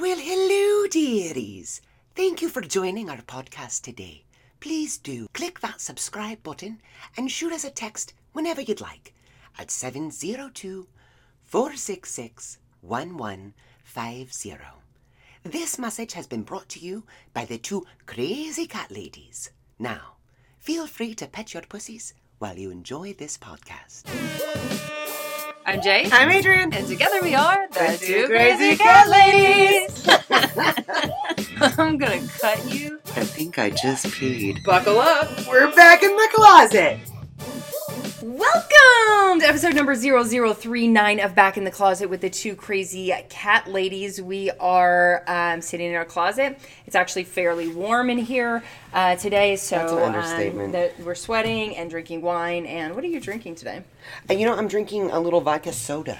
Well, hello, dearies. Thank you for joining our podcast today. Please do click that subscribe button and shoot us a text whenever you'd like at 702 466 1150. This message has been brought to you by the two crazy cat ladies. Now, feel free to pet your pussies while you enjoy this podcast. I'm Jay. I'm Adrian. And together we are the, The two two crazy crazy cat cat ladies. I'm gonna cut you. I think I just peed. Buckle up. We're back in the closet. Welcome to episode number 0039 of Back in the Closet with the two crazy cat ladies. We are um, sitting in our closet. It's actually fairly warm in here uh, today, so That's an um, understatement. that we're sweating and drinking wine. And what are you drinking today? And you know, I'm drinking a little vodka soda.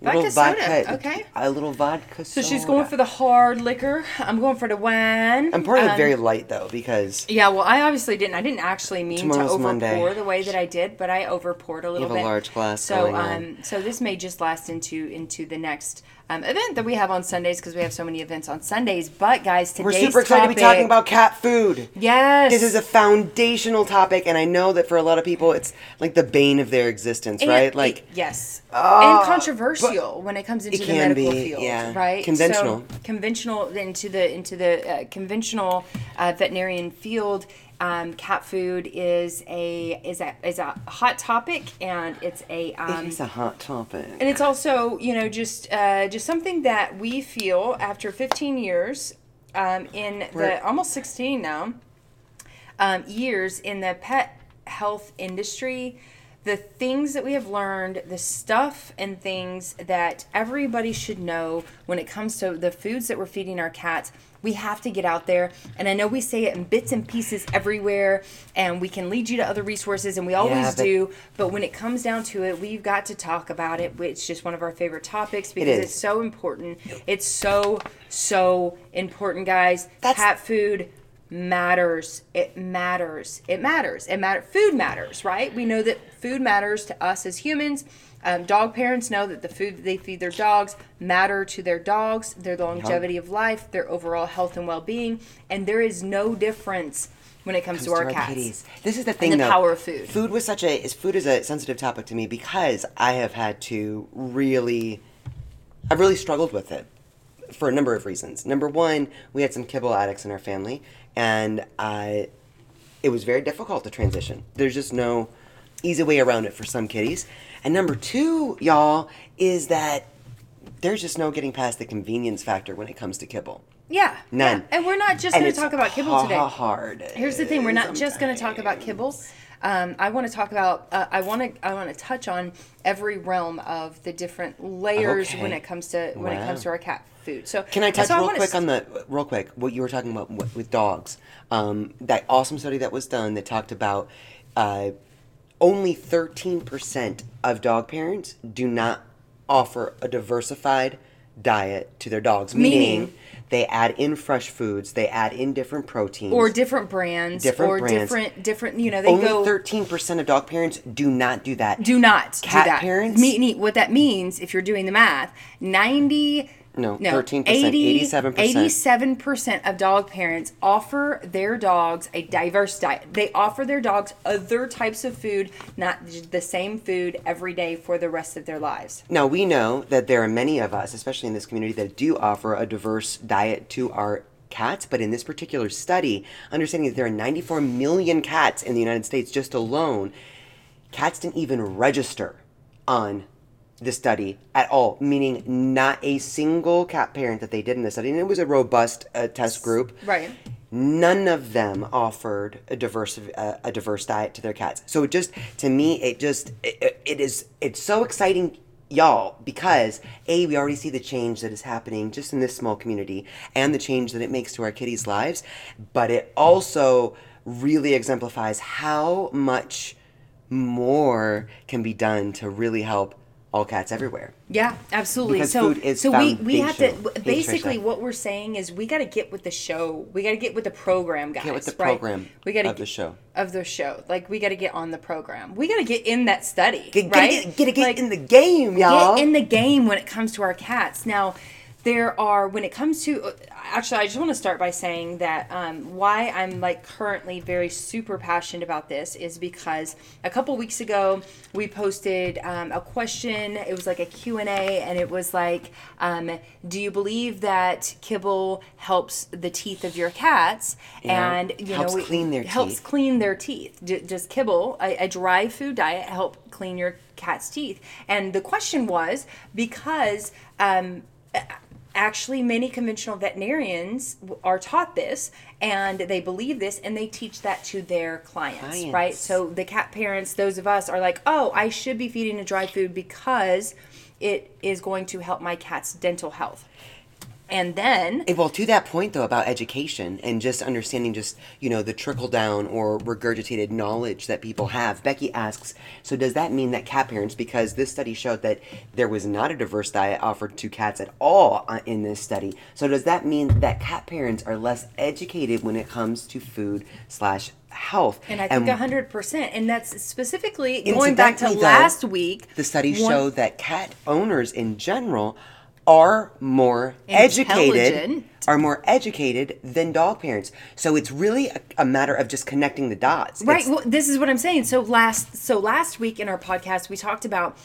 Vodka little soda, okay. A little vodka So soda. she's going for the hard liquor. I'm going for the wine. I'm pouring it Um, very light though because Yeah, well, I obviously didn't. I didn't actually mean to overpour Monday. the way that I did, but I overpoured a little bit. you have a large glass So, going on. um, so this may just last into into the next um, event that we have on Sundays because we have so many events on Sundays. But guys, today's we're super excited to be talking about cat food. Yes, This is a foundational topic, and I know that for a lot of people, it's like the bane of their existence, And- right? Like, yes, Ah, and controversial when it comes into it the medical be, field, yeah. right? Conventional. So, conventional into the into the uh, conventional uh, veterinarian field. Um, cat food is a is a is a hot topic, and it's a um, it is a hot topic. and it's also you know just uh, just something that we feel after 15 years um, in We're- the almost 16 now um, years in the pet health industry the things that we have learned the stuff and things that everybody should know when it comes to the foods that we're feeding our cats we have to get out there and i know we say it in bits and pieces everywhere and we can lead you to other resources and we always but- do but when it comes down to it, we've got to talk about it. It's just one of our favorite topics because is. it's so important. It's so so important, guys. That's- Cat food matters. It matters. It matters. It matter. Food matters, right? We know that food matters to us as humans. Um, dog parents know that the food that they feed their dogs matter to their dogs, their longevity of life, their overall health and well-being, and there is no difference when it comes, to our cats. kitties. This is the thing, the though. power of food. Food was such a is food is a sensitive topic to me because I have had to really, I've really struggled with it for a number of reasons. Number one, we had some kibble addicts in our family, and I, it was very difficult to transition. There's just no easy way around it for some kitties. And number two, y'all, is that there's just no getting past the convenience factor when it comes to kibble. Yeah, None. yeah. And we're not just going to talk about kibble today. Hard. Here's the thing: we're not just going to talk about kibble. Um, I want to talk about. Uh, I want to. I want to touch on every realm of the different layers Okay. when it comes to when it comes to our cat food. So Can I touch so real wanna quick s- on the real quick what you were talking about with, with dogs? Um, that awesome study that was done that talked about uh, only thirteen percent of dog parents do not offer a diversified diet to their dogs, meaning, Meaning? they add in fresh foods, they add in different proteins, or different brands, Different or brands. different different. You know, they only go. thirteen percent of dog parents do not do that. do not Cat do that. parents? Me, what that means, if you're doing the math, ninety. No, no, 13%, 80, 87%. 87% of dog parents offer their dogs a diverse diet. They offer their dogs other types of food, not the same food every day for the rest of their lives. Now, we know that there are many of us, especially in this community, that do offer a diverse diet to our cats, but in this particular study, understanding that there are 94 million cats in the United States just alone, cats didn't even register on the study at all, meaning not a single cat parent that they did in the study, and it was a robust uh, test group. Right. None of them offered a diverse uh, a diverse diet to their cats. So it just to me, it just it, it is it's so exciting, y'all, because a we already see the change that is happening just in this small community and the change that it makes to our kitties' lives, but it also really exemplifies how much more can be done to really help all cats everywhere. Yeah, absolutely. Because so food is so we we have to basically what we're saying is we got to get with the show. We got to get with the program, guys. Get with the right? program we gotta of the show. Of the show, like we got to get on the program. We got to get in that study, Get, right? get, get, get Like, in the game, y'all. Get in the game when it comes to our cats. Now, there are when it comes to actually i just want to start by saying that um, why i'm like currently very super passionate about this is because a couple weeks ago we posted um, a question it was like a q&a and it was like um, do you believe that kibble helps the teeth of your cats Yeah. and you Helps know clean their helps teeth. clean their teeth D- does kibble a, a dry food diet help clean your cat's teeth and the question was because um, actually many conventional veterinarians are taught this and they believe this and they teach that to their clients, right? So the cat parents those of us are like oh i should be feeding a dry food because it is going to help my cat's dental health and then Eh, Well, to that point though about education and just understanding just, you know, the trickle down or regurgitated knowledge that people have. Becky asks, so does that mean that cat parents because this study showed that there was not a diverse diet offered to cats at all uh, in this study. So does that mean that cat parents are less educated when it comes to food slash health? and i think a 100% and that's specifically going back to though, last week The study one- showed that cat owners in general are more educated are more educated than dog parents. So it's really a, a matter of just connecting the dots. Right. It's- Well, this is what I'm saying. So last so last week in our podcast, we talked about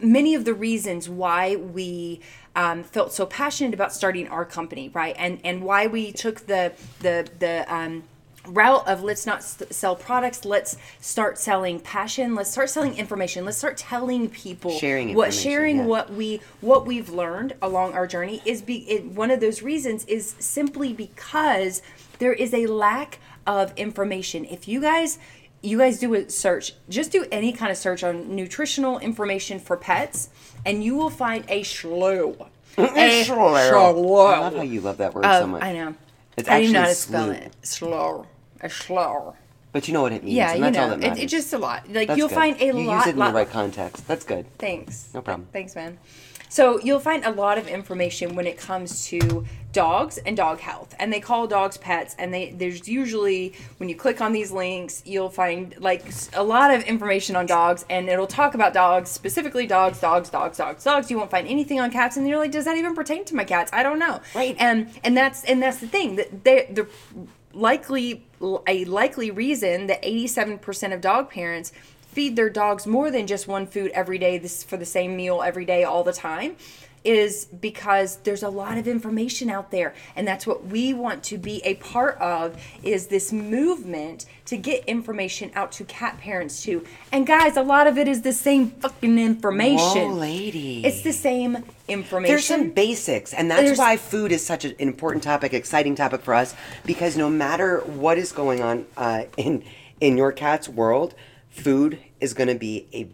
many of the reasons why we um, felt so passionate about starting our company, right? And and why we took the the the um, route of let's not s- sell products, let's start selling passion, let's start selling information, let's start telling people Sharing what sharing yeah. what we what we've learned along our journey is be it, one of those reasons is simply because there is a lack of information. If you guys you guys do a search just do any kind of search on nutritional information for pets and you will find a slew. A I love how you love that word so much. i know. It's i don't even know how to actually spell it? Slow a slow But you know what it means. yeah and you that's all know that it, it's just a lot like That's you'll good. find a you lot You use it in lot- the right context. That's good. Thanks. No problem. Thanks, man. So you'll find a lot of information when it comes to dogs and dog health, and they call dogs pets. And they there's usually when you click on these links, you'll find like a lot of information on dogs, and it'll talk about dogs specifically dogs, dogs, dogs, dogs, dogs. You won't find anything on cats, and you're like, does that even pertain to my cats? I don't know. Right. And and that's and that's the thing that they the likely a likely reason that 87% of dog parents feed their dogs more than just one food every day this for the same meal every day all the time is because there's a lot of information out there and that's what we want to be a part of is this movement to get information out to cat parents too and guys a lot of it is the same fucking information Whoa, lady. it's the same information There's some basics, and that's There's- why food is such an important topic, exciting topic for us. Because no matter what is going on uh, in in your cat's world, food is going to be a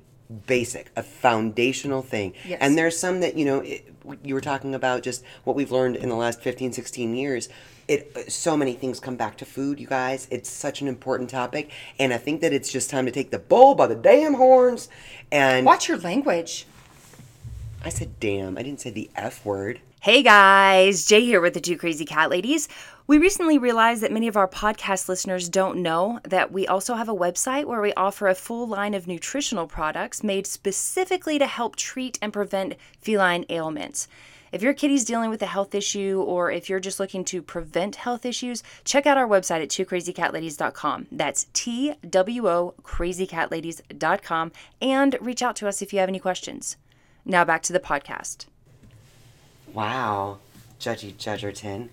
basic, a foundational thing. Yes. And there's some that you know it, you were talking about just what we've learned in the last 15, 16 years. It uh, so many things come back to food, you guys. It's such an important topic, and I think that it's just time to take the bull by the damn horns and watch your language I said damn. I didn't say the F word. Hey guys, Jay here with the Two Crazy Cat Ladies. We recently realized that many of our podcast listeners don't know that we also have a website where we offer a full line of nutritional products made specifically to help treat and prevent feline ailments. If your kitty's dealing with a health issue or if you're just looking to prevent health issues, check out our website at twocrazycatladies.com. That's T W O crazycatladies.com and reach out to us if you have any questions. Now back to the podcast. Wow, Judgy Judgerton.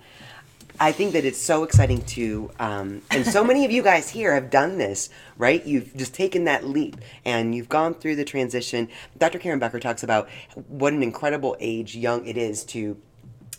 I think that it's so exciting to, um, and so many of you guys here have done this, right? You've just taken that leap and you've gone through the transition. Dr. Karen Becker talks about what an incredible age young it is to,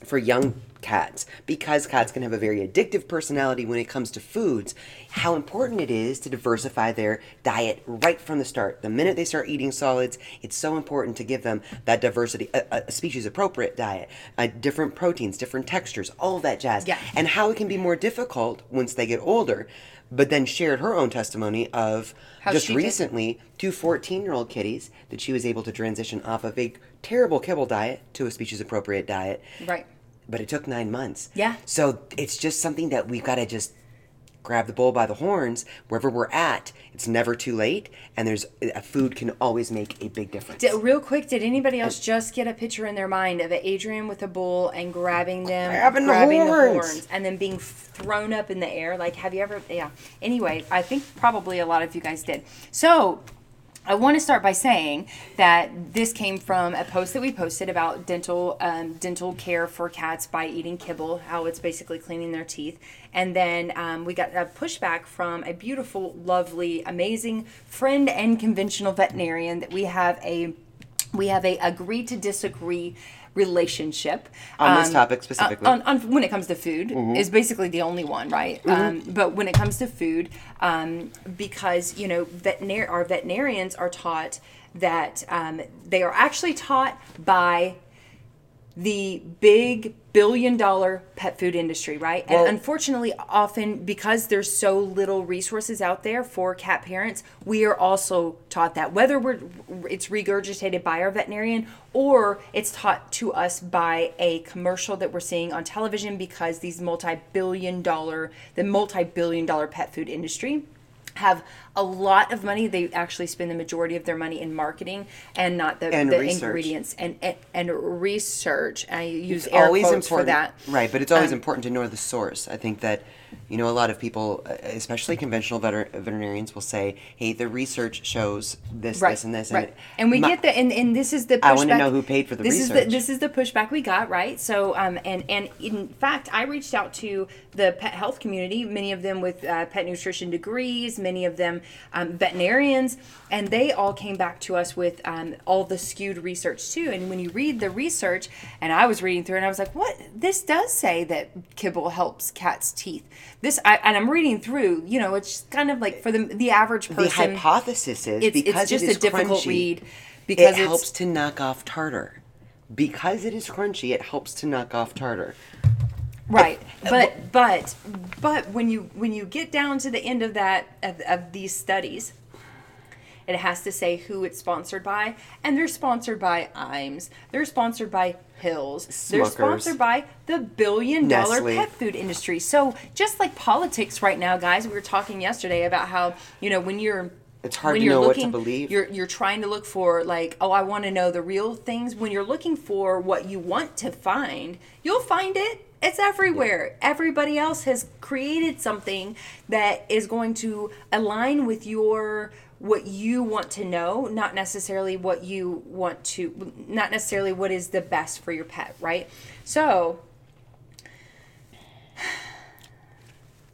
for young cats, because cats can have a very addictive personality when it comes to foods, how important it is to diversify their diet right from the start. The minute they start eating solids, it's so important to give them that diversity, a, a species appropriate diet, uh, different proteins, different textures, all that jazz. Yeah. And how it can be more difficult once they get older. But then shared her own testimony of How just she did. recently two 14 year old kitties that she was able to transition off of a terrible kibble diet to a species appropriate diet Right. But it took nine months. Yeah. So it's just something that we've got to just grab the bull by the horns wherever we're at. It's never too late, and there's a food can always make a big difference. Did, real quick, did anybody else just get a picture in their mind of Adrian with a bull and grabbing them, Grabbing the horns. and then being thrown up in the air? Like, have you ever? Yeah. Anyway, I think probably a lot of you guys did. So. I want to start by saying that this came from a post that we posted about dental um, dental care for cats by eating kibble, how it's basically cleaning their teeth, and then um, we got a pushback from a beautiful, lovely, amazing friend and conventional veterinarian that we have a we have a agree to disagree relationship On this um, topic specifically. uh, on, on when it comes to food is basically the only one right? Um, but when it comes to food um, because you know veterinar- our veterinarians are taught that um, they are actually taught by the big billion dollar pet food industry, right? Well- and unfortunately, often because there's so little resources out there for cat parents, we are also taught that whether we're it's regurgitated by our veterinarian or it's taught to us by a commercial that we're seeing on television because these multi-billion dollar the multi-billion dollar pet food industry have a lot of money. They actually spend the majority of their money in marketing and not the, And the ingredients and, and and research. I use it's air always quotes important, for that. right? But it's always Um, important to know the source. I think that, you know, a lot of people, especially conventional veter- veterinarians, will say, "Hey, the research shows this, Right, this, and this." right, and we my- get that, and, and this is the. Pushback. I wanna know who paid for the this Is the, this is the pushback we got, right? So, um, and and in fact, I reached out to the pet health community, many of them with uh, pet nutrition degrees, many of them um, veterinarians, and they all came back to us with um, all the skewed research too. And when you read the research, and I was reading through, and I was like, "What? This does say that kibble helps cats' teeth." This, I, and I'm reading through. You know, it's kind of like for the the average person. the hypothesis is it's, because it's just it is a difficult crunchy, read because it helps to knock off tartar. Because it is crunchy, it helps to knock off tartar. Right uh, but but but when you when you get down to the end of that of, of these studies it has to say who it's sponsored by and they're sponsored by Iams they're sponsored by Hill's they're Smuckers. sponsored by the billion dollar Nestle. pet food industry so just like politics right now guys we were talking yesterday about how you know when you're It's hard when to you're know what to believe. You're you're trying to look for like, oh, I want to know the real things. When you're looking for what you want to find, you'll find it. It's everywhere. Everybody else has created something that is going to align with your what you want to know, not necessarily what you want to not necessarily what is the best for your pet, right? So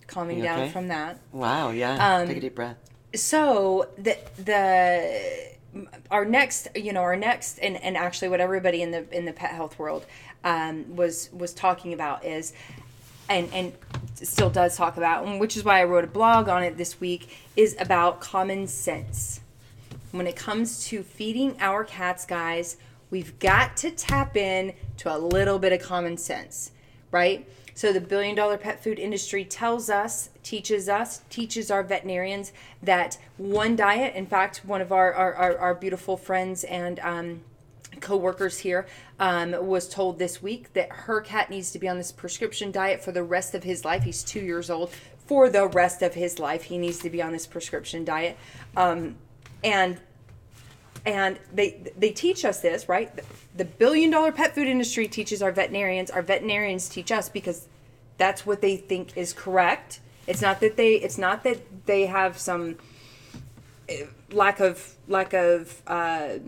calming down okay? from that Wow, yeah. Um, Take a deep breath. so the the our next you know our next and, and actually what everybody in the in the pet health world um, was was talking about is and and still does talk about which is why I wrote a blog on it this week is about common sense. When it comes to feeding our cats guys we've got to tap in to a little bit of common sense right so the billion dollar pet food industry tells us teaches us teaches our veterinarians that one diet in fact one of our our, our, our beautiful friends and um, co-workers here um, was told this week that her cat needs to be on this prescription diet for the rest of his life. He's two years old. For the rest of his life he needs to be on this prescription diet. Um, and and they they teach us this right? The billion dollar pet food industry teaches our veterinarians our veterinarians teach us because that's what they think is correct. It's not that they it's not that they have some eh, lack of lack of uh,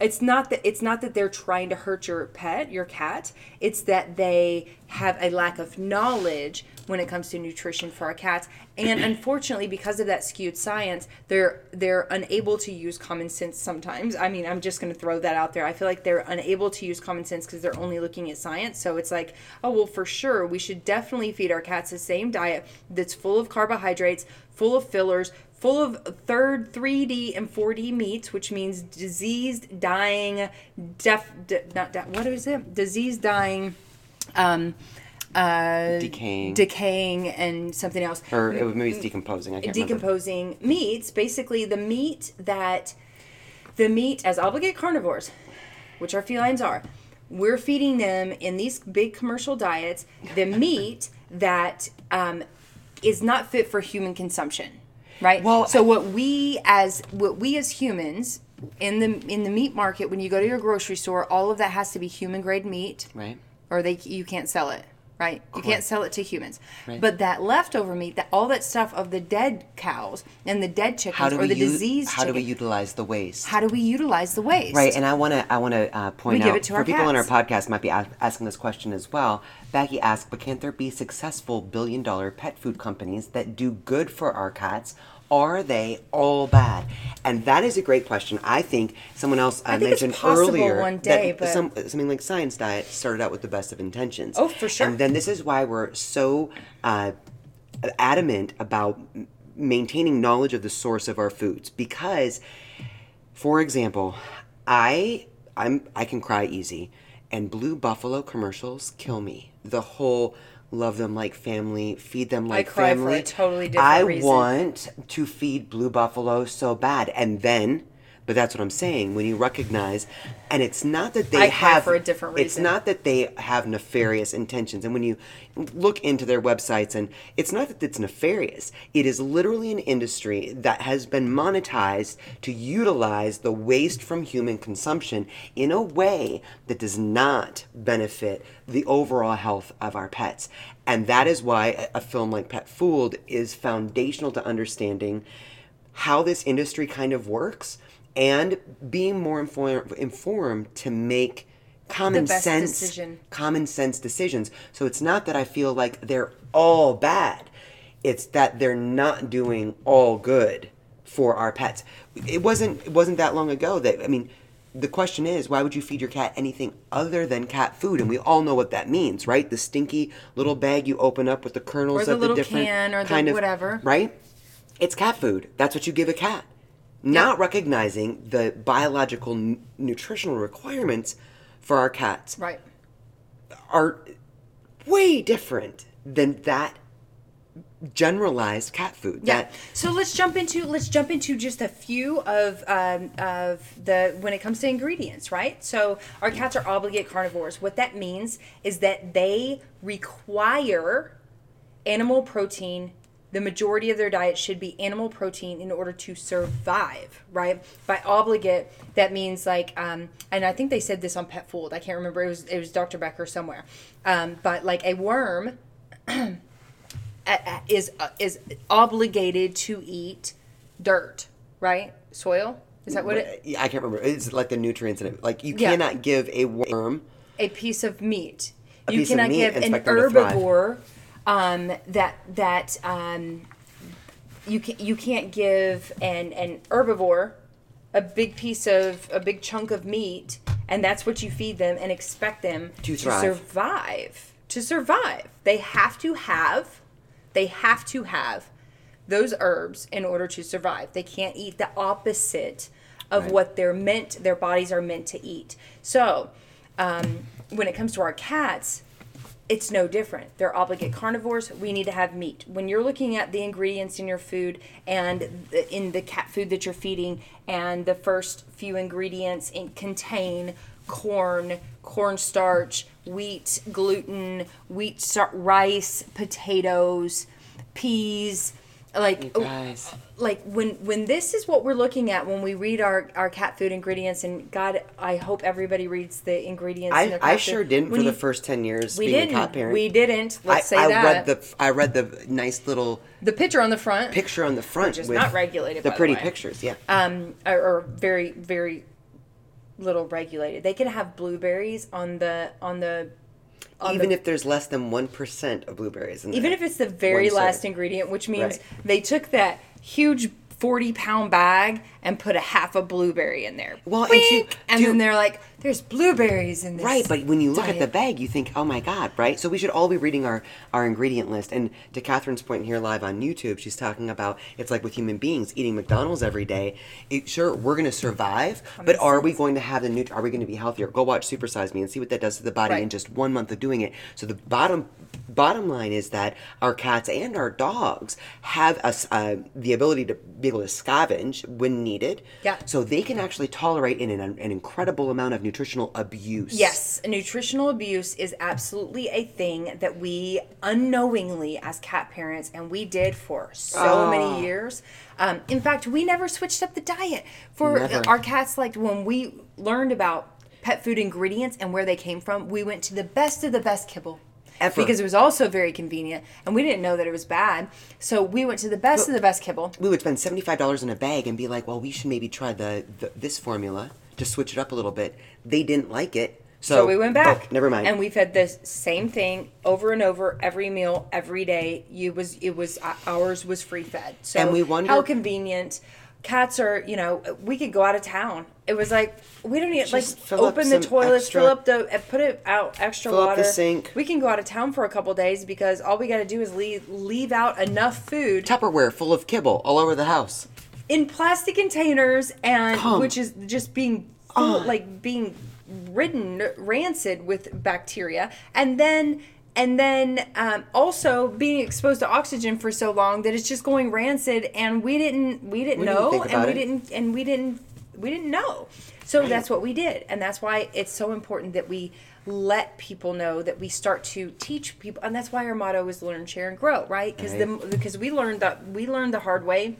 it's not that it's not that they're trying to hurt your pet your cat. It's that they have a lack of knowledge when it comes to nutrition for our cats. And unfortunately because of that skewed science they're they're unable to use common sense sometimes. I mean i'm just going to throw that out there. I feel like they're unable to use common sense because they're only looking at science. So it's like oh well for sure we should definitely feed our cats the same diet that's full of carbohydrates full of fillers full of third 3D and 4D meats, which means diseased, dying, deaf, de, not de, what is it? Disease, dying, um, uh, Decaying. decaying, and something else. or maybe it's decomposing. I can't remember. Decomposing meats, basically the meat that the meat as obligate carnivores, which our felines are, we're feeding them in these big commercial diets the meat that um, is not fit for human consumption, right? Well, so what we as what we as humans in the in the meat market when you go to your grocery store, all of that has to be human grade meat, Right. Or they you can't sell it, right? You can't sell it to humans. Right. But that leftover meat, that all that stuff of the dead cows and the dead chickens or the use, diseased How do we utilize the waste? how do we utilize the waste? Right, and I want to I want to uh, point We out to for people on our podcast might be a- asking this question as well. Becky asked, "But can't there be successful billion dollar pet food companies that do good for our cats? Are they all bad?" And that is a great question. I think someone else uh, I mentioned earlier one day, that but- some, something like Science Diet started out with the best of intentions. Oh, for sure. And then this is why we're so uh, adamant about maintaining knowledge of the source of our foods because for example, I I'm I can cry easy, and Blue Buffalo commercials kill me. The whole love them like family, feed them like cry for family. a totally different I reason. want to feed Blue Buffalo so bad, and then. But that's what I'm saying. When you recognize, and it's not that they I have for a different reason. It's not that they have nefarious intentions. And when you look into their websites, and it's not that it's nefarious, it is literally an industry that has been monetized to utilize the waste from human consumption in a way that does not benefit the overall health of our pets. And that is why a a film like Pet Fooled is foundational to understanding how this industry kind of works and being more inform- informed to make common sense decision. common sense decisions so it's not that i feel like they're all bad it's that they're not doing all good for our pets it wasn't it wasn't that long ago that i mean the question is why would you feed your cat anything other than cat food and we all know what that means right the stinky little bag you open up with the kernels Or the of the little different can or the kind of whatever. right it's cat food. That's what you give a cat. Not recognizing the biological n- nutritional requirements for our cats Right. are way different than that generalized cat food. Yeah. That So let's jump into let's jump into just a few of um, of the when it comes to ingredients, right? So our cats are obligate carnivores. What that means is that they require animal protein. The majority of their diet should be animal protein in order to survive, right? By obligate, that means like, um, and I think they said this on Pet Fooled. I can't remember. It was it was Dr. Becker somewhere, um, but like a worm is uh, is obligated to eat dirt, right? Soil. Is that what it? Yeah, I can't remember. It's like the nutrients in it. Like you Yeah. cannot give a worm. A piece of meat. You cannot meat give an herbivore um, that that um, you can you can't give an an herbivore a big piece of a big chunk of meat and that's what you feed them and expect them To thrive. survive to survive they have to have they have to have those herbs in order to survive they can't eat the opposite of Right. what they're meant their bodies are meant to eat so um, when it comes to our cats it's no different. They're obligate carnivores. We need to have meat. When you're looking at the ingredients in your food and in the cat food that you're feeding, and the first few ingredients in, contain corn, cornstarch, wheat, gluten, wheat, rice, potatoes, peas, like Guys. like when when this is what we're looking at when we read our our cat food ingredients and god i hope everybody reads the ingredients in I, their I sure didn't When for you- the first ten years we being didn't a cat parent. we didn't let's say I that read the I read the nice little the picture on the front picture on the front Which not regulated, The by the pretty way. pictures, yeah. um are, are very very little regulated they can have blueberries on the on the Even the, if there's less than one percent of blueberries in even there. if it's the very last ingredient which means Right. they took that huge 40 pound bag and put a half a blueberry in there Well, and to- and to- then they're like there's blueberries in this Right, but when you look at the bag, you think, "Oh my God!" Right? So we should all be reading our our ingredient list. And to Catherine's point here, live on YouTube, she's talking about it's like with human beings eating McDonald's every day. It, sure, we're going to survive, but are we going to have the nut? Are we going to be healthier? Go watch Super Size Me and see what that does to the body Right. in just one month of doing it. So the bottom bottom line is that our cats and our dogs have us uh, the ability to be able to scavenge when needed. Yeah. So they can actually tolerate an, an, an incredible amount of nutritional abuse. Yes, nutritional abuse is absolutely a thing that we unknowingly, as cat parents, and we did for so Ah. many years. Um, in fact, we never switched up the diet for Never. our cats. Like when we learned about pet food ingredients and where they came from, we went to the best of the best kibble. Ever. Because it was also very convenient, and we didn't know that it was bad. So we went to the best of the best kibble. We would spend $75 in a bag and be like, well, we should maybe try the, the this formula to switch it up a little bit. They didn't like it. So, So we went back. oh, never mind. And we fed the same thing over and over every meal every day. You was it was uh, ours was free fed. So And we wonder- how convenient. Cats are, you know, we could go out of town. It was like we don't need like Just fill open the some toilets, extra- fill up the, uh, put it out extra Fill up water. the sink. We can go out of town for a couple days because all we got to do is leave leave out enough food Tupperware full of kibble all over the house. in plastic containers and Come which is just being full, like being ridden rancid with bacteria and then and then um, also being exposed to oxygen for so long that it's just going rancid and we didn't we didn't We didn't know and we it. didn't and we didn't we didn't know. So that's what we did. And that's why it's so important that we let people know that we start to teach people and that's why our motto is learn share and grow right? Because the because we learned that we learned the hard way.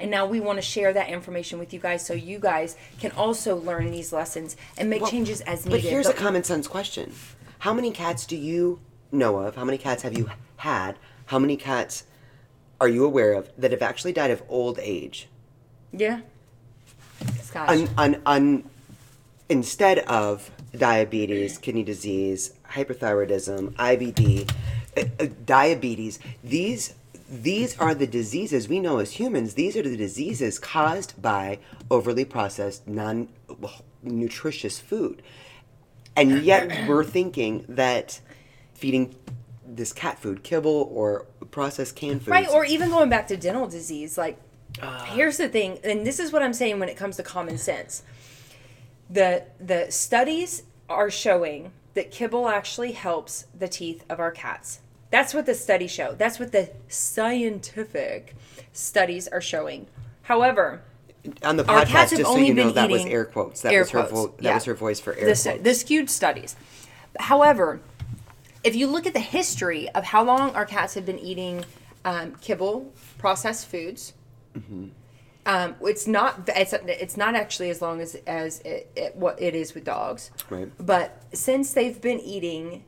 And now we want to share that information with you guys so you guys can also learn these lessons and make Well, changes as needed. But here's a common sense question: How many cats do you know of? How many cats have you had? How many cats are you aware of that have actually died of old age? yeah. Gosh. Un, un, un, instead of diabetes, kidney disease, hyperthyroidism, IBD, uh, uh, diabetes, these these are the diseases we know as humans. These are the diseases caused by overly processed, non nutritious food. And yet we're thinking that feeding this cat food, kibble or processed canned food Right, or even going back to dental disease, like ah. here's the thing, and this is what I'm saying when it comes to common sense. The the studies are showing that kibble actually helps the teeth of our cats. That's what the studies show. That's what the scientific studies are showing. However, on the our podcast, just so you know, that was air quotes. That air was her quotes, vo- that yeah. was her voice for air the, quotes. the skewed studies. However, if you look at the history of how long our cats have been eating um, kibble, processed foods, Mm-hmm. um, it's not it's, it's not actually as long as as it, it, what it is with dogs. Right. But since they've been eating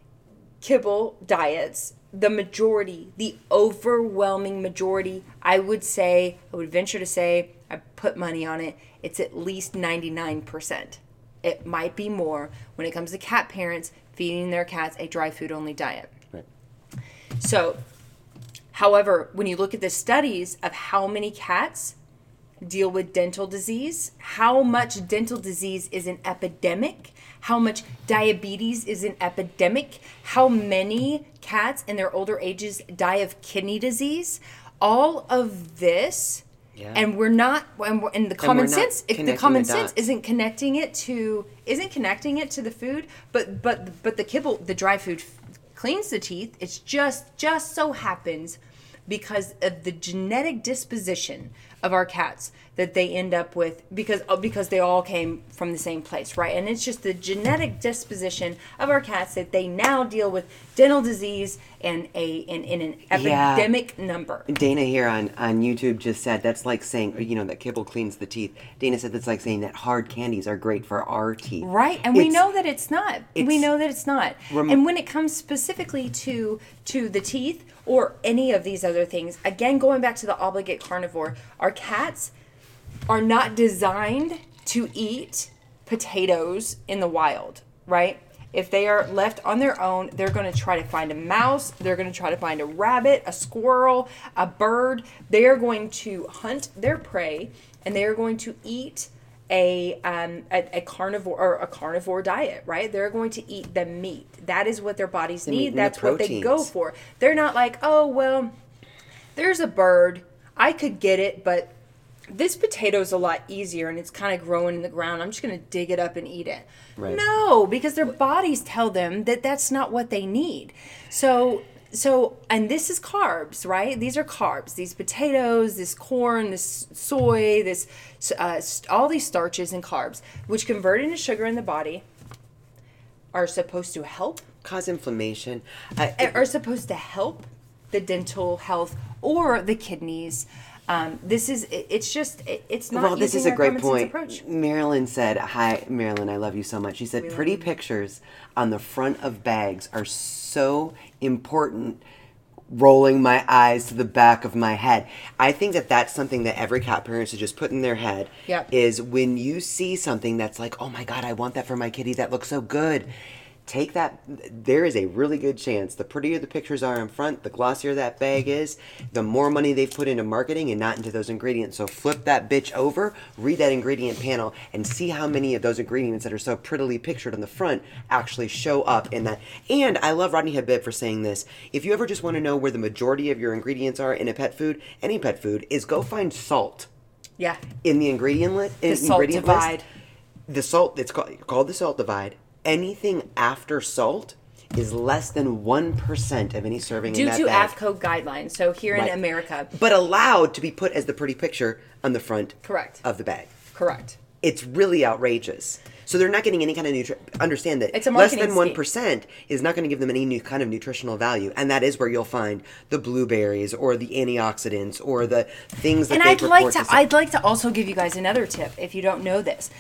kibble diets, the majority, the overwhelming majority, I would say, I would venture to say, I put money on it, it's at least 99%. It might be more when it comes to cat parents feeding their cats a dry food only diet. Right. So, however, when you look at the studies of how many cats deal with dental disease, how much dental disease is an epidemic, how much diabetes is an epidemic, how many cats in their older ages die of kidney disease, all of this. Yeah. And we're not, and, we're, and the common we're sense, if the common the sense isn't connecting it to, isn't connecting it to the food, but but but the kibble, the dry food cleans the teeth. It's just just so happens because of the genetic disposition of our cats that they end up with because uh, because they all came from the same place, right? And it's just the genetic disposition of our cats that they now deal with dental disease and a in, in an Yeah. epidemic number. Dana here on, on YouTube just said that's like saying you know that kibble cleans the teeth. Dana said that's like saying that hard candies are great for our teeth. Right, and we know that it's not. we know that it's not. Rem- and when it comes specifically to to the teeth or any of these other things, again going back to the obligate carnivore, our cats are not designed to eat potatoes in the wild, right? If they are left on their own, they're going to try to find a mouse, they're going to try to find a rabbit, a squirrel, a bird. They are going to hunt their prey and they are going to eat a um a, a carnivore or a carnivore diet, right? They're going to eat the meat. That is what their bodies meat need. and the That's what they go for. They're not like, "Oh, well, there's a bird. I could get it, but this potato is a lot easier and it's kind of growing in the ground. I'm just going to dig it up and eat it. Right. No, because their bodies tell them that that's not what they need. So so and this is carbs, right? These are carbs. These potatoes, this corn, this soy, this uh, all these starches and carbs, which convert into sugar in the body, are supposed to help Cause inflammation. I, are supposed to help the dental health or the kidneys. Um, this is it- it's just it- it's not. well, this is a great point. Marilyn said, "Hi, Marilyn, I love you so much." She said, "Pretty pictures on the front of bags are so important." Rolling my eyes to the back of my head. I think that that's something that every cat parent should just put in their head. Yep. Is when you see something that's like, oh my god, I want that for my kitty. That looks so good. Take that. There is a really good chance. The prettier the pictures are in front, the glossier that bag mm-hmm. is, the more money they've put into marketing and not into those ingredients. So flip that bitch over, read that ingredient panel, and see how many of those ingredients that are so prettily pictured on the front actually show up in that. And I love Rodney Habib for saying this. If you ever just want to know where the majority of your ingredients are in a pet food, any pet food, is go find salt Yeah, in the ingredient list. the salt divide. The salt. It's called called the salt divide. Anything after salt is less than one percent of any serving in Due to bag. AAFCO guidelines, so here Right. in America, but allowed to be put as the pretty picture on the front Correct. of the bag. correct. It's really outrageous. So they're not getting any kind of nutri- understand that It's a less than one scheme. is not going to give them any new kind of nutritional value, and that is where you'll find the blueberries or the antioxidants or the things that and I'd like to I'd like to also give you guys another tip if you don't know this.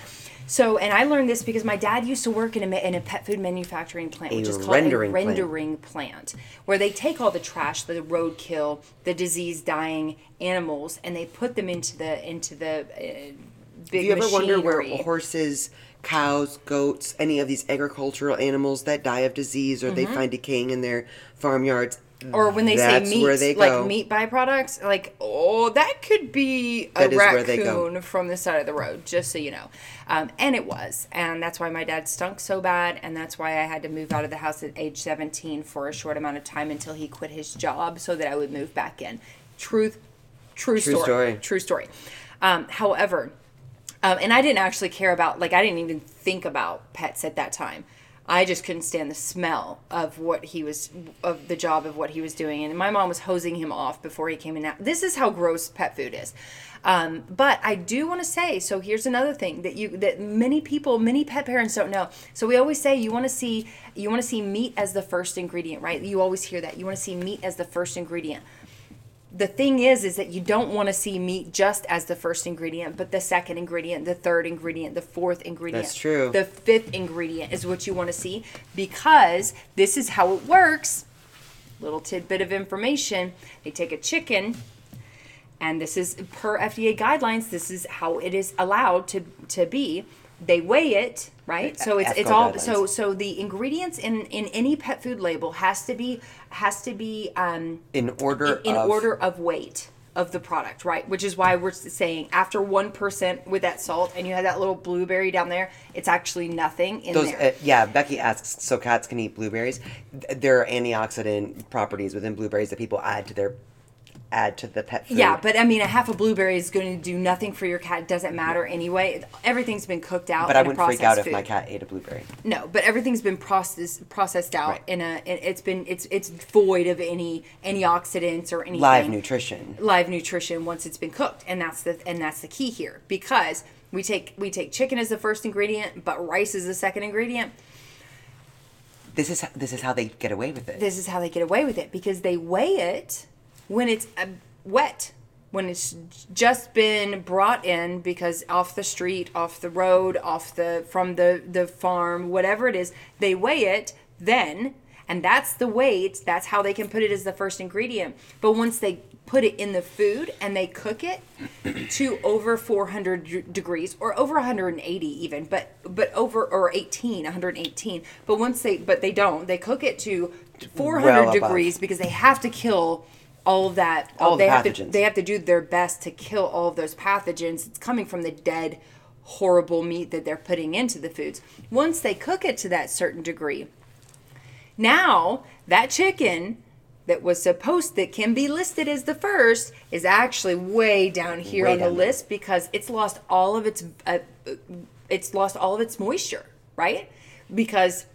So, and I learned this because my dad used to work in a, in a pet food manufacturing plant, which is called rendering a rendering plant. where they take all the trash, the roadkill, the disease dying animals, and they put them into the into the uh, big Do you ever wonder where horses, cows, goats, any of these agricultural animals that die of disease or Mm-hmm. they find decaying in their farmyards? Or when they that's say meat, they like meat byproducts, like oh, that could be a That is where they go. raccoon from the side of the road, just so you know. Um, and it was, and that's why my dad stunk so bad, and that's why I had to move out of the house at age seventeen for a short amount of time until he quit his job, so that I would move back in. Truth, true, True story, story. true story. Um, however, um, and I didn't actually care about, like, I didn't even think about pets at that time. I just couldn't stand the smell of what he was, of the job of what he was doing. And my mom was hosing him off before he came in. Now, this is how gross pet food is. Um, but I do want to say, so here's another thing that you, that many people, many pet parents don't know. So we always say you want to see, you want to see meat as the first ingredient, right? You always hear that. You want to see meat as the first ingredient the thing is is that you don't want to see meat just as the first ingredient but the second ingredient the third ingredient the fourth ingredient. That's true. the fifth ingredient is what you want to see because this is how it works. Little tidbit of information they take a chicken and this is per FDA guidelines this is how it is allowed to to be they weigh it right so it's it's all guidelines. so so the ingredients in in any pet food label has to be has to be um in order in of, order of weight of the product, right? Which is why we're saying after one percent with that salt, and you have that little blueberry down there, it's actually nothing in Those, there. uh, yeah, Becky asks, so cats can eat blueberries. There are antioxidant properties within blueberries that people add to their add to the pet food. yeah, but I mean, a half a blueberry is going to do nothing for your cat. It doesn't matter anyway. Everything's been cooked out. But I wouldn't freak out processed if my cat ate a blueberry. No, but everything's been processed processed out Right. in a. it- It's been it's it's void of any antioxidants or anything. Live nutrition. live nutrition once it's been cooked and that's the and that's the key here because we take we take chicken as the first ingredient but rice is the second ingredient This is this is how they get away with it. this is how they get away with it because they weigh it when it's uh, wet when it's just been brought in because off the street off the road off the from the the farm whatever it is they weigh it then and that's the weight that's how they can put it as the first ingredient. But once they put it in the food and they cook it to over 400 degrees or over 180 even but but over or 18 118 but once they but they don't they cook it to 400 Well degrees because they have to kill all of that All the they have to they have to do their best to kill all of those pathogens. It's coming from the dead horrible meat that they're putting into the foods. Once they cook it to that certain degree now that chicken that was supposed that can be listed as the first is actually way down here Way on the there. list because it's lost all of its uh, it's lost all of its moisture right? Because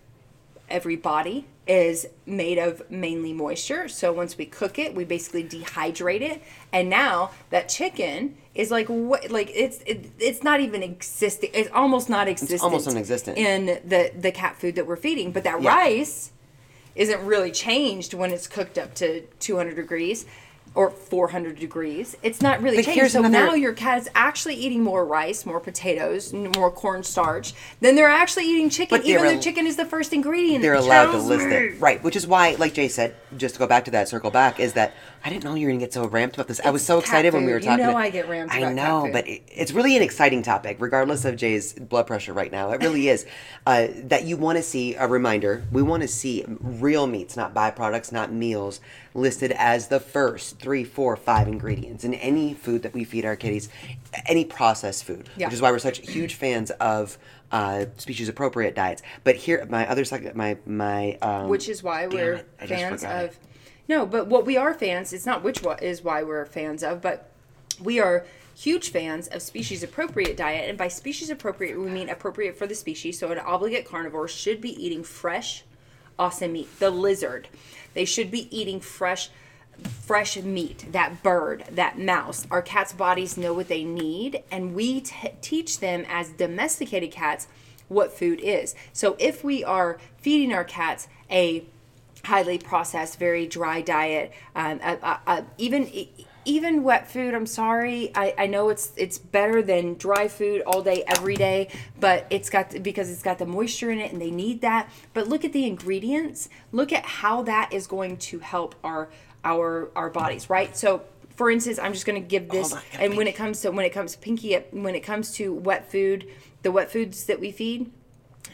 every body is made of mainly moisture. So once we cook it, we basically dehydrate it, and now that chicken is like what like it's it, it's not even existing. It's almost not existent. almost non-existent. in the the cat food that we're feeding. But that Yeah. rice isn't really changed when it's cooked up to 200 degrees or 400 degrees. It's not really But changed. So another- now your cat is actually eating more rice, more potatoes, more cornstarch than they're actually eating chicken, But even though al- chicken is the first ingredient. they're allowed to list me. it right which is why like jay said just to go back to that circle back is that i didn't know you were gonna get so ramped about this i was so excited when we food. were You talking know about- I get ramped i know but it, it's really an exciting topic regardless of jay's blood pressure right now it really is uh, that you want to see a reminder we want to see real meats not byproducts not meals listed as the first three four five ingredients in any food that we feed our kitties any processed food Yeah. which is why we're such huge fans of uh, species appropriate diets but here my other side my my um, which is why we're it, fans forgot it. of no but what we are fans it's not which wa- is why we're fans of but we are huge fans of species appropriate diet and by species appropriate we mean appropriate for the species so an obligate carnivore should be eating fresh awesome meat the lizard they should be eating fresh fresh meat. That bird that mouse. Our cats bodies know what they need and we t- teach them as domesticated cats what food is. So if we are feeding our cats a highly processed very dry diet um, uh, uh, uh, even even wet food i'm sorry. I, I know it's it's better than dry food all day every day but it's got because it's got the moisture in it and they need that. But look at the ingredients. Look at how that is going to help our our our bodies right? So for instance i'm just going to give this on, and when it comes to when it comes pinky when it comes to wet food the wet foods that we feed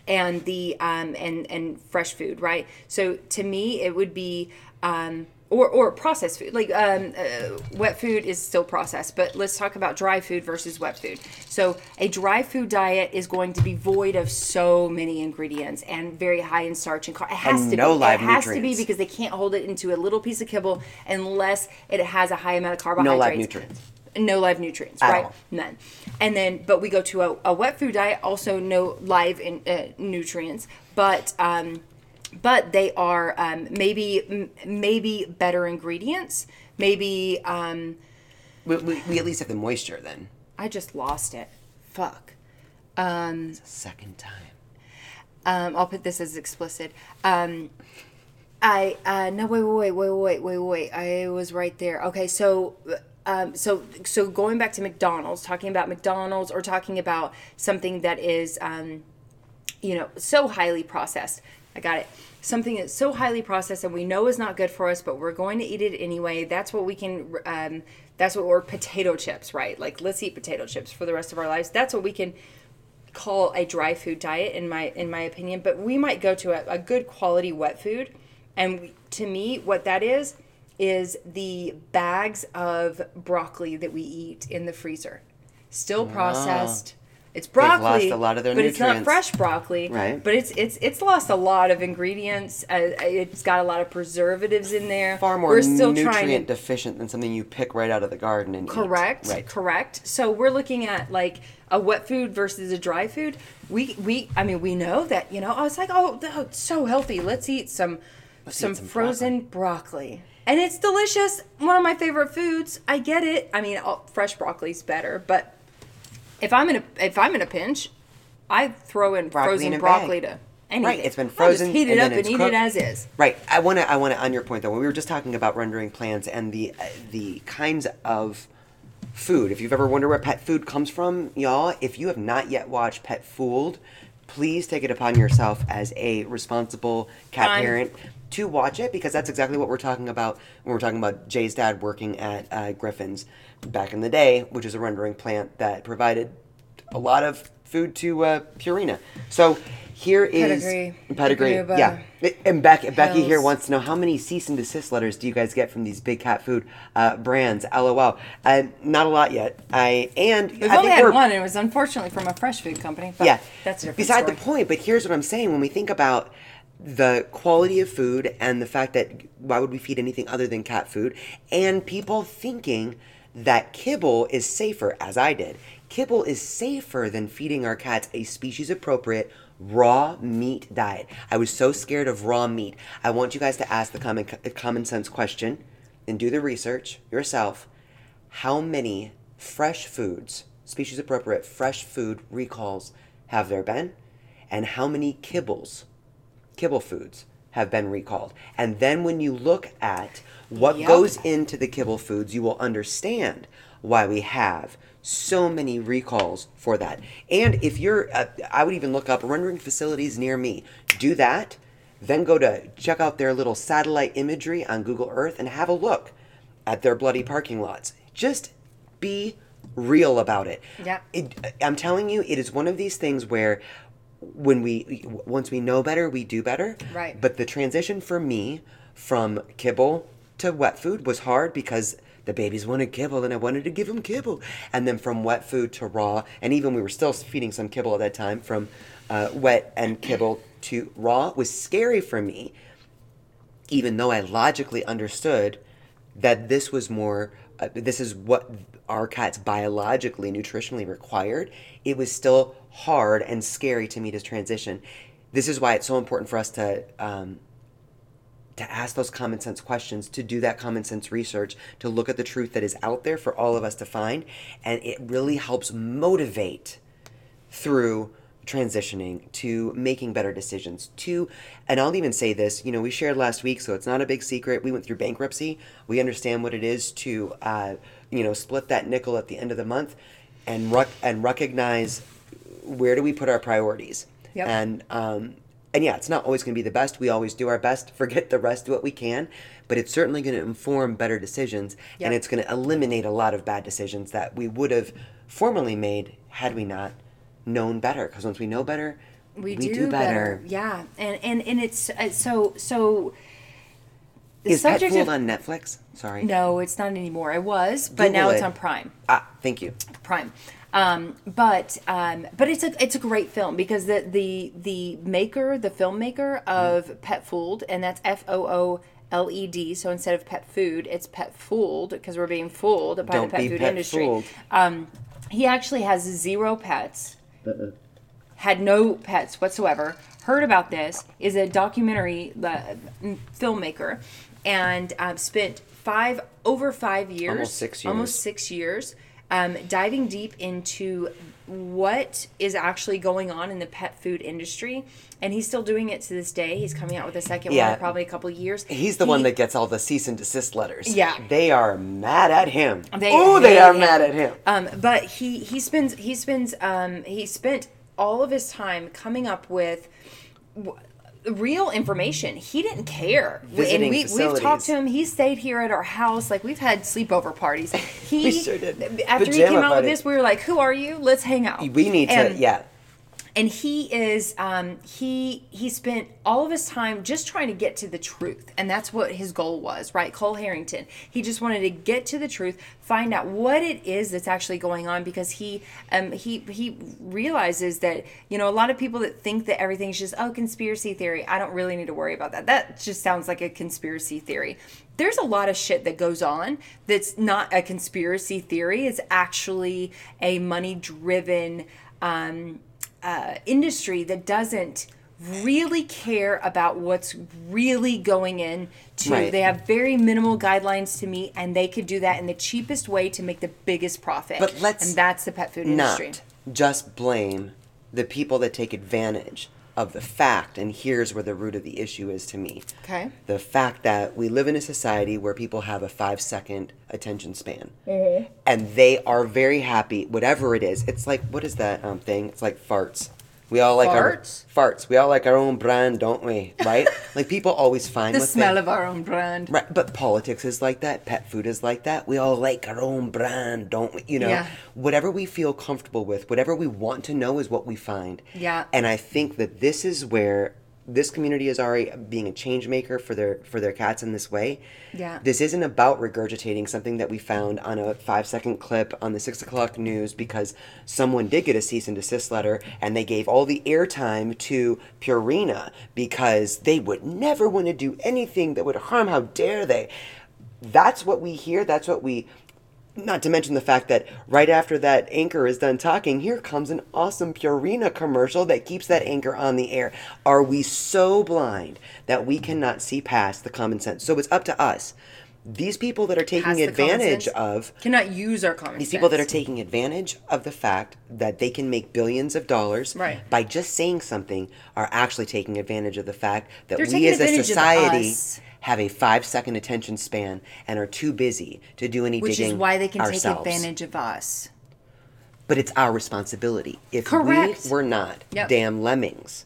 and the um, and and fresh food, right? So to me, it would be um, or or processed food. Like um, uh, wet food is still processed, but let's talk about dry food versus wet food. So a dry food diet is going to be void of so many ingredients and very high in starch and carb. It has And to no be. live it has to be because they can't hold it into a little piece of kibble unless it has a high amount of carbohydrates. No live nutrients. No live nutrients, At right? all. None. And then, but we go to a, a wet food diet, also no live in, uh, nutrients, but um, but they are um, maybe m- maybe better ingredients. Maybe um, We, we, we at least have the moisture then. I just lost it. Fuck. Second time. Um, I'll put this as explicit. Um, I uh, no wait wait wait wait wait wait I was right there. Okay, so um, so so going back to McDonald's, talking about McDonald's or talking about something that is um, you know so highly processed. I got it. Something that's so highly processed and we know is not good for us, but we're going to eat it anyway. That's what we can. Um, that's what we're potato chips, right? Like let's eat potato chips for the rest of our lives. That's what we can call a dry food diet in my in my opinion but we might go to a, a good quality wet food and we, to me what that is is the bags of broccoli that we eat in the freezer still processed it's broccoli Ah. lost a lot of their but it's not fresh broccoli Right. but it's it's it's lost a lot of ingredients uh, it's got a lot of preservatives in there Far more we're still nutrient to deficient than something you pick right out of the garden and eat. Correct. Right. Correct. So we're looking at like a wet food versus a dry food. We we I mean we know that you know I was like oh that's so healthy. Let's eat some some, eat some frozen broccoli. And it's delicious. One of my favorite foods. I get it. I mean, all, fresh broccoli's better, but if I'm in a if I'm in a pinch, I throw in Broccoli frozen in bag. broccoli to anything. Right, it's been frozen just heat it up and eat cooked. it as is. Right. I want to. I want to. On your point though, when we were just talking about rendering plans and the uh, the kinds of food. If you've ever wondered where pet food comes from, y'all, if you have not yet watched Pet Fooled, please take it upon yourself as a responsible cat I'm- parent to watch it because that's exactly what we're talking about when we're talking about Jay's dad working at uh, Griffin's back in the day, which is a rendering plant that provided a lot of food to uh, Purina. So here is Pedigree. pedigree. Yeah, and Becky, Becky here wants to know how many cease and desist letters do you guys get from these big cat food uh, brands? LOL. Uh, not a lot yet. I and We've I only had one, and it was unfortunately from a fresh food company. But yeah, that's a different Beside story. the point, but here's what I'm saying: when we think about the quality of food and the fact that why would we feed anything other than cat food, and people thinking that kibble is safer, as I did. Kibble is safer than feeding our cats a species appropriate, raw meat diet. I was so scared of raw meat. I want you guys to ask the common common sense question and do the research yourself. How many fresh foods, species appropriate fresh food recalls have there been? And how many kibbles, kibble foods have been recalled? And then when you look at what Yep. goes into the kibble foods, you will understand why we have so many recalls for that. And if you're, uh, I would even look up rendering facilities near me. Do that, then go to check out their little satellite imagery on Google Earth and have a look at their bloody parking lots. Just be real about it. Yeah. I'm telling you, it is one of these things where when we once we know better, we do better. Right. But the transition for me from kibble to wet food was hard because the babies wanted kibble and I wanted to give them kibble. And then from wet food to raw, and even we were still feeding some kibble at that time, from uh, wet and kibble to raw was scary for me, even though I logically understood that this was more, uh, this is what our cats biologically, nutritionally required. It was still hard and scary to me to transition. This is why it's so important for us to um, to ask those common sense questions, to do that common sense research, to look at the truth that is out there for all of us to find. And it really helps motivate through transitioning to making better decisions to and i'll even say this you know we shared last week so it's not a big secret we went through bankruptcy we understand what it is to uh, you know split that nickel at the end of the month and rec- and recognize where do we put our priorities Yep. and um, and yeah, it's not always going to be the best. We always do our best. Forget the rest. Do what we can, but it's certainly going to inform better decisions, and it's going to eliminate a lot of bad decisions that we would have formerly made had we not known better. Because once we know better, we, do, better. Yeah, and and and it's uh, so so. The Is Pet subject Fooled of on Netflix? Sorry. no, it's not anymore. It was, but now Google it's on Prime. Ah, thank you. Prime. Um, but um, but it's a it's a great film because the the the maker, the filmmaker of Pet Fooled, and that's F O O L E D. So instead of pet food, it's pet fooled because we're being fooled by Don't the pet be food pet industry. fooled. Um, he actually has zero pets. Had no pets whatsoever. Heard about this is a documentary uh, filmmaker, and um, spent five over five years, Almost six years. almost six years, um, diving deep into what is actually going on in the pet food industry, and he's still doing it to this day. He's coming out with a second Yeah. one probably a couple years. He's the He- one that gets all the cease and desist letters. Yeah. They are mad at him. They oh, they hate are him. mad at him. Um, but he he spends he spends um, he spent all of his time coming up with real information. He didn't care, Visiting and we we've talked to him. He stayed here at our house. Like we've had sleepover parties. He sure did. after he came out with this, we were like, "Who are you? Let's hang out." We need to, yeah. And he is um, he he spent all of his time just trying to get to the truth. And that's what his goal was right? Kohl Harrington. He just wanted to get to the truth find out what it is that's actually going on because he um he he realizes that you know a lot of people that think that everything's just oh conspiracy theory. I don't really need to worry about that. That just sounds like a conspiracy theory. There's a lot of shit that goes on that's not a conspiracy theory. It's actually a money driven um uh, industry that doesn't really care about what's really going in to Right. they have very minimal guidelines to meet and they could do that in the cheapest way to make the biggest profit. But let's and that's the pet food industry. not just blame the people that take advantage of the fact, and here's where the root of the issue is to me. okay The fact that we live in a society where people have a five second attention span. Mm-hmm. And they are very happy, whatever it is. It's like, what is that um, thing? It's like farts. We all like Farts? our farts. We all like our own brand, don't we? Right? like people always find the smell they, of our own brand Right, but politics is like that. Pet food is like that. We all like our own brand, don't we? You know, Yeah. whatever we feel comfortable with, whatever we want to know is what we find. Yeah. And I think that this is where this community is already being a change maker for their for their cats in this way. Yeah. This isn't about regurgitating something that we found on a five second clip on the six o'clock news because someone did get a cease and desist letter and they gave all the airtime to Purina because they would never want to do anything that would harm. How dare they? That's what we hear. That's what we Not to mention the fact that right after that anchor is done talking, here comes an awesome Purina commercial that keeps that anchor on the air. Are we so blind that we cannot see past the common sense? So it's up to us. These people that are taking Past advantage of Cannot use our common sense. these people that are taking advantage of the fact that they can make billions of dollars Right. by just saying something are actually taking advantage of the fact that They're we as a society. Have a five second attention span and are too busy to do any which digging is why they can ourselves. take advantage of us. But it's our responsibility. If Correct. we were not Yep. damn lemmings,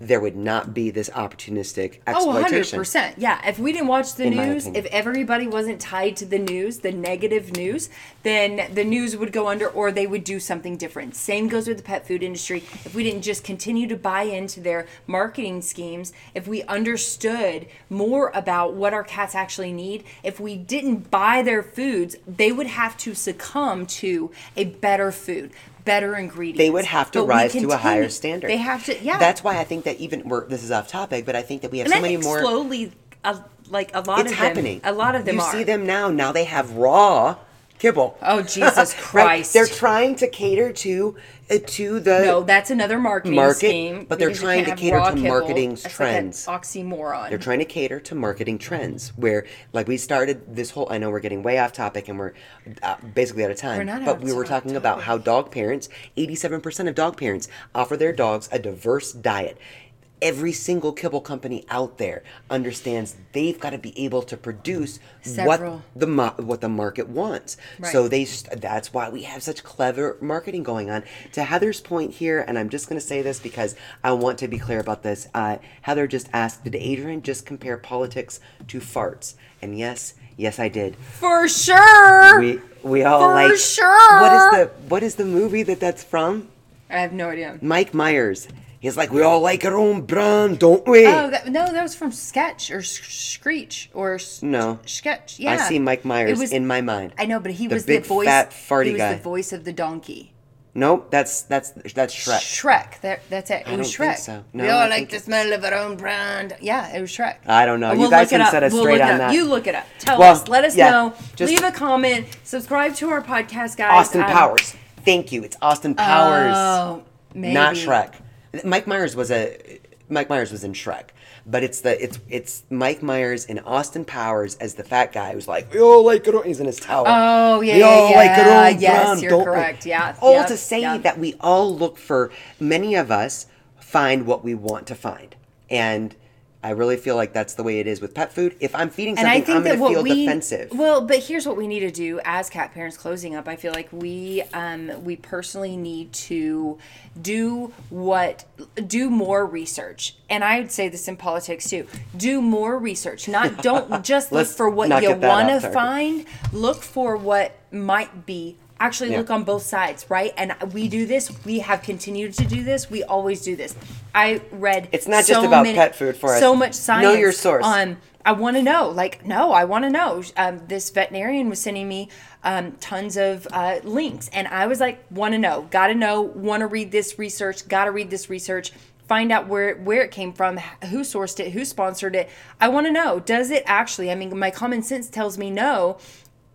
there would not be this opportunistic Oh, exploitation. 100%. Yeah. If we didn't watch the In news, if everybody wasn't tied to the news, the negative news, then the news would go under or they would do something different. Same goes with the pet food industry. If we didn't just continue to buy into their marketing schemes, if we understood more about what our cats actually need, if we didn't buy their foods, they would have to succumb to a better food. Better ingredients. they would have to rise to a higher standard. They have to, yeah. That's why I think that even we're this is off topic, but I think that we have and so I many more. slowly, uh, like a lot it's of happening. them, a lot of them you are. see them now. Now they have raw kibble. Oh Jesus Right? Christ! They're trying to cater to uh, to the no, that's another marketing Market, scheme. but they're trying to cater to kibble. marketing's That's like an trends. oxymoron. They're trying to cater to marketing trends where, like, we started this whole. I know we're getting way off topic and we're uh, basically out of time. We're not but we were talking about how dog parents, 87% of dog parents, offer their dogs a diverse diet. Every single kibble company out there understands they've got to be able to produce Several. what the what the market wants. Right. So they that's why we have such clever marketing going on. To Heather's point here, and I'm just going to say this because I want to be clear about this. Uh, Heather just asked, did Adrian just compare politics to farts? And yes, yes, I did. For sure. We we all For like sure. What is the what is the movie that that's from? I have no idea. Mike Myers. He's like, we all like our own brand, don't we? Oh that, no, that was from Sketch or Screech or No. Sketch. Yeah, I see Mike Myers was- in my mind. I know, but he The was big, the voice. fat, farty he was guy. the voice of the donkey. Nope, that's that's that's Shrek. Shrek. That, that's it. It I was Shrek. so. we all like the smell of our own brand. Yeah, it was Shrek. I don't know. And You guys can set us We'll straight on that. You look it up. Tell Well, us. Let us yeah, know. just- Leave a comment. Subscribe to our podcast, guys. Austin Um, Powers. Thank you. It's Austin Powers. Oh, maybe. Not Shrek. Mike Myers was a Mike Myers was in Shrek. But it's the it's it's Mike Myers and Austin Powers as the fat guy who's like, we all like it. He's in his tower. Oh, yeah, we yeah, like it yeah. on Yes, brand, you're don't we?" correct. Yeah, All yep, to say yep. that we all look for. Many of us find what we want to find, and I really feel like that's the way it is with pet food. If I'm feeding And something, I think I'm going to feel we defensive. well, but here's what we need to do as cat parents closing up. I feel like we um, we personally need to do what do more research, and I would say this in politics too. Do more research. Not don't just look for what you want to find. Look for what might be. Actually, Yeah. look on both sides, right? And we do this. We have continued to do this. We always do this. I read. It's not so just about many- pet food for us. So much science. Know your source. on I want to know. Like, no, I want to know. Um, this veterinarian was sending me um, tons of uh, links, and I was like, want to know, got to know, want to read this research, got to read this research, find out where where it came from, who sourced it, who sponsored it. I want to know, does it actually? I mean, my common sense tells me no.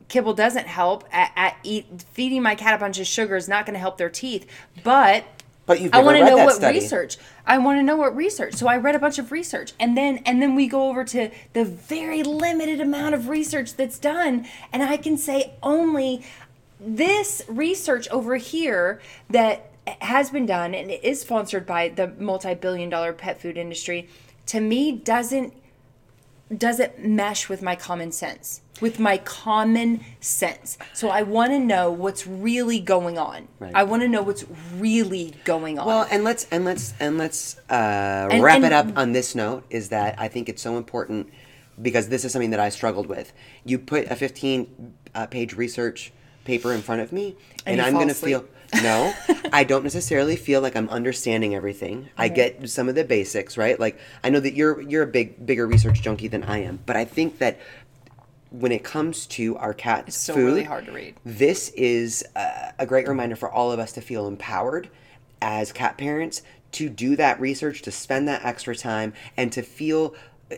Kibble doesn't help. At, at eat, feeding my cat a bunch of sugar is not going to help their teeth, but But you've I want to know what study. research. I want to know what research. So I read a bunch of research, and then and then we go over to the very limited amount of research that's done, and I can say only this research over here that has been done and it is sponsored by the multi-billion-dollar pet food industry. To me, doesn't doesn't mesh with my common sense with my common sense so i want to know what's really going on Right. i want to know what's really going on Well, and let's and let's and let's uh, And- wrap and- it up on this note. Is that I think it's so important because this is something that I struggled with. You put a 15 uh, page research paper in front of me, And and, I'm going to feel no. I don't necessarily feel like I'm understanding everything. I get some of the basics right. Like I know that you're you're a big bigger research junkie than I am, but I think that when it comes to our cat's It's still food, really hard to read. this is uh, a great reminder for all of us to feel empowered as cat parents to do that research, to spend that extra time, and to feel,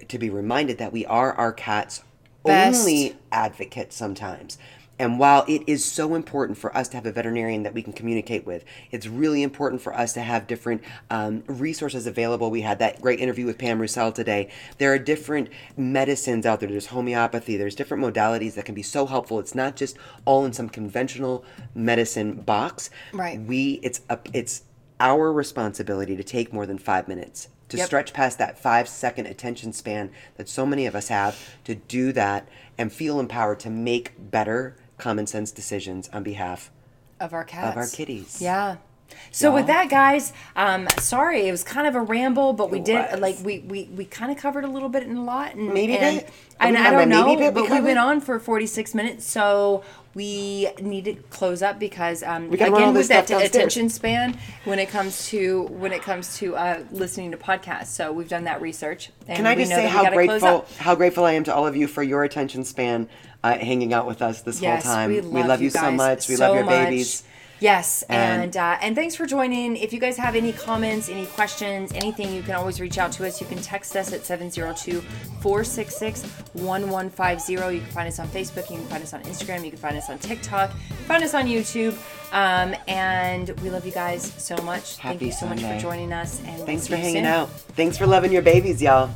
to be reminded that we are our cat's Best. only advocate sometimes. And while it is so important for us to have a veterinarian that we can communicate with, it's really important for us to have different um, resources available. We had that great interview with Pam Roussel today. There are different medicines out there. There's homeopathy. There's different modalities that can be so helpful. It's not just all in some conventional medicine box. Right. We it's a, it's our responsibility to take more than five minutes to Yep. stretch past that five second attention span that so many of us have to do that and feel empowered to make better common sense decisions on behalf of our cats. of our kitties. Yeah. So with that, guys, um, sorry, it was kind of a ramble, but we It did was. like we we, we kind of covered a little bit and a lot, and Maybe and, bit. and I don't know, maybe bit we but we went on for forty six minutes, so we need to close up because um, We gotta run again with that downstairs. attention span when it comes to when it comes to uh, listening to podcasts. So we've done that research. And Can I we just say how grateful how grateful I am to all of you for your attention span, uh, hanging out with us this Yes, whole time. we love, you so much. We so love your much. babies. Yes, And- and uh, and thanks for joining. If you guys have any comments, any questions, anything, you can always reach out to us. You can text us at 702-466-1150. You can find us on Facebook. You can find us on Instagram. You can find us on TikTok. Find us on YouTube. Um, and we love you guys so much. Thank you so much for joining us. And we'll Thanks for hanging soon. out. Thanks for loving your babies, y'all.